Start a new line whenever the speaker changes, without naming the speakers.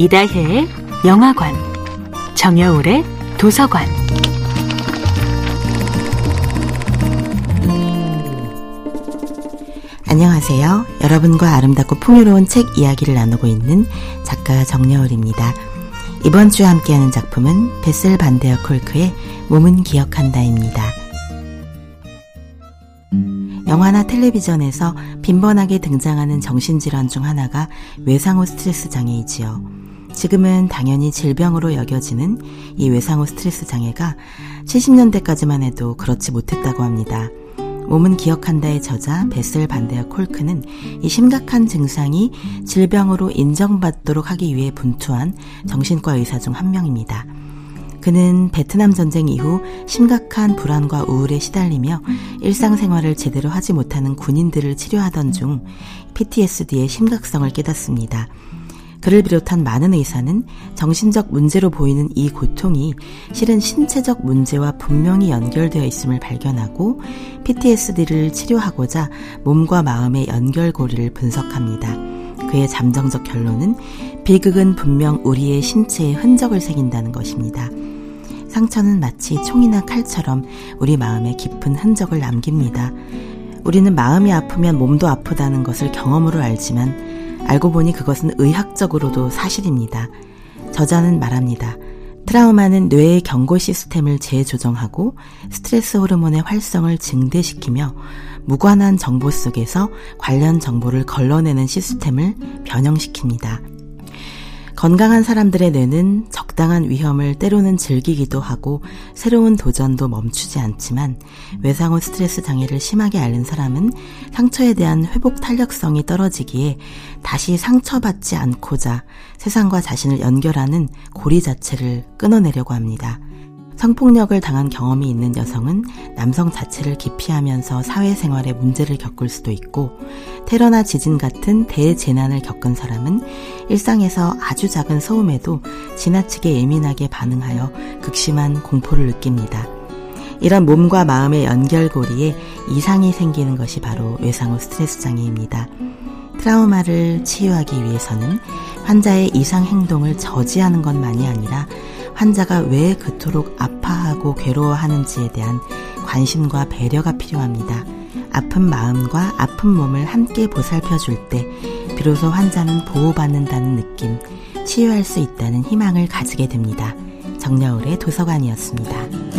이다혜의 영화관, 정여울의 도서관.
안녕하세요. 여러분과 아름답고 풍요로운 책 이야기를 나누고 있는 작가 정여울입니다. 이번 주에 함께하는 작품은 베슬 반데어 콜크의 몸은 기억한다입니다. 영화나 텔레비전에서 빈번하게 등장하는 정신질환 중 하나가 외상후 스트레스 장애이지요. 지금은 당연히 질병으로 여겨지는 이 외상후 스트레스 장애가 70년대까지만 해도 그렇지 못했다고 합니다. 몸은 기억한다의 저자 베슬 반데어 콜크는 이 심각한 증상이 질병으로 인정받도록 하기 위해 분투한 정신과 의사 중 한 명입니다. 그는 베트남 전쟁 이후 심각한 불안과 우울에 시달리며 일상생활을 제대로 하지 못하는 군인들을 치료하던 중 PTSD의 심각성을 깨닫습니다. 그를 비롯한 많은 의사는 정신적 문제로 보이는 이 고통이 실은 신체적 문제와 분명히 연결되어 있음을 발견하고 PTSD를 치료하고자 몸과 마음의 연결고리를 분석합니다. 그의 잠정적 결론은 비극은 분명 우리의 신체에 흔적을 새긴다는 것입니다. 상처는 마치 총이나 칼처럼 우리 마음에 깊은 흔적을 남깁니다. 우리는 마음이 아프면 몸도 아프다는 것을 경험으로 알지만 알고 보니 그것은 의학적으로도 사실입니다. 저자는 말합니다. 트라우마는 뇌의 경고 시스템을 재조정하고 스트레스 호르몬의 활성을 증대시키며 무관한 정보 속에서 관련 정보를 걸러내는 시스템을 변형시킵니다. 건강한 사람들의 뇌는 적당한 위험을 때로는 즐기기도 하고 새로운 도전도 멈추지 않지만 외상 후 스트레스 장애를 심하게 앓는 사람은 상처에 대한 회복 탄력성이 떨어지기에 다시 상처받지 않고자 세상과 자신을 연결하는 고리 자체를 끊어내려고 합니다. 성폭력을 당한 경험이 있는 여성은 남성 자체를 기피하면서 사회생활에 문제를 겪을 수도 있고 테러나 지진 같은 대재난을 겪은 사람은 일상에서 아주 작은 소음에도 지나치게 예민하게 반응하여 극심한 공포를 느낍니다. 이런 몸과 마음의 연결고리에 이상이 생기는 것이 바로 외상후 스트레스 장애입니다. 트라우마를 치유하기 위해서는 환자의 이상 행동을 저지하는 것만이 아니라 환자가 왜 그토록 아파하고 괴로워하는지에 대한 관심과 배려가 필요합니다. 아픈 마음과 아픈 몸을 함께 보살펴 줄 때 비로소 환자는 보호받는다는 느낌, 치유할 수 있다는 희망을 가지게 됩니다. 정여울의 도서관이었습니다.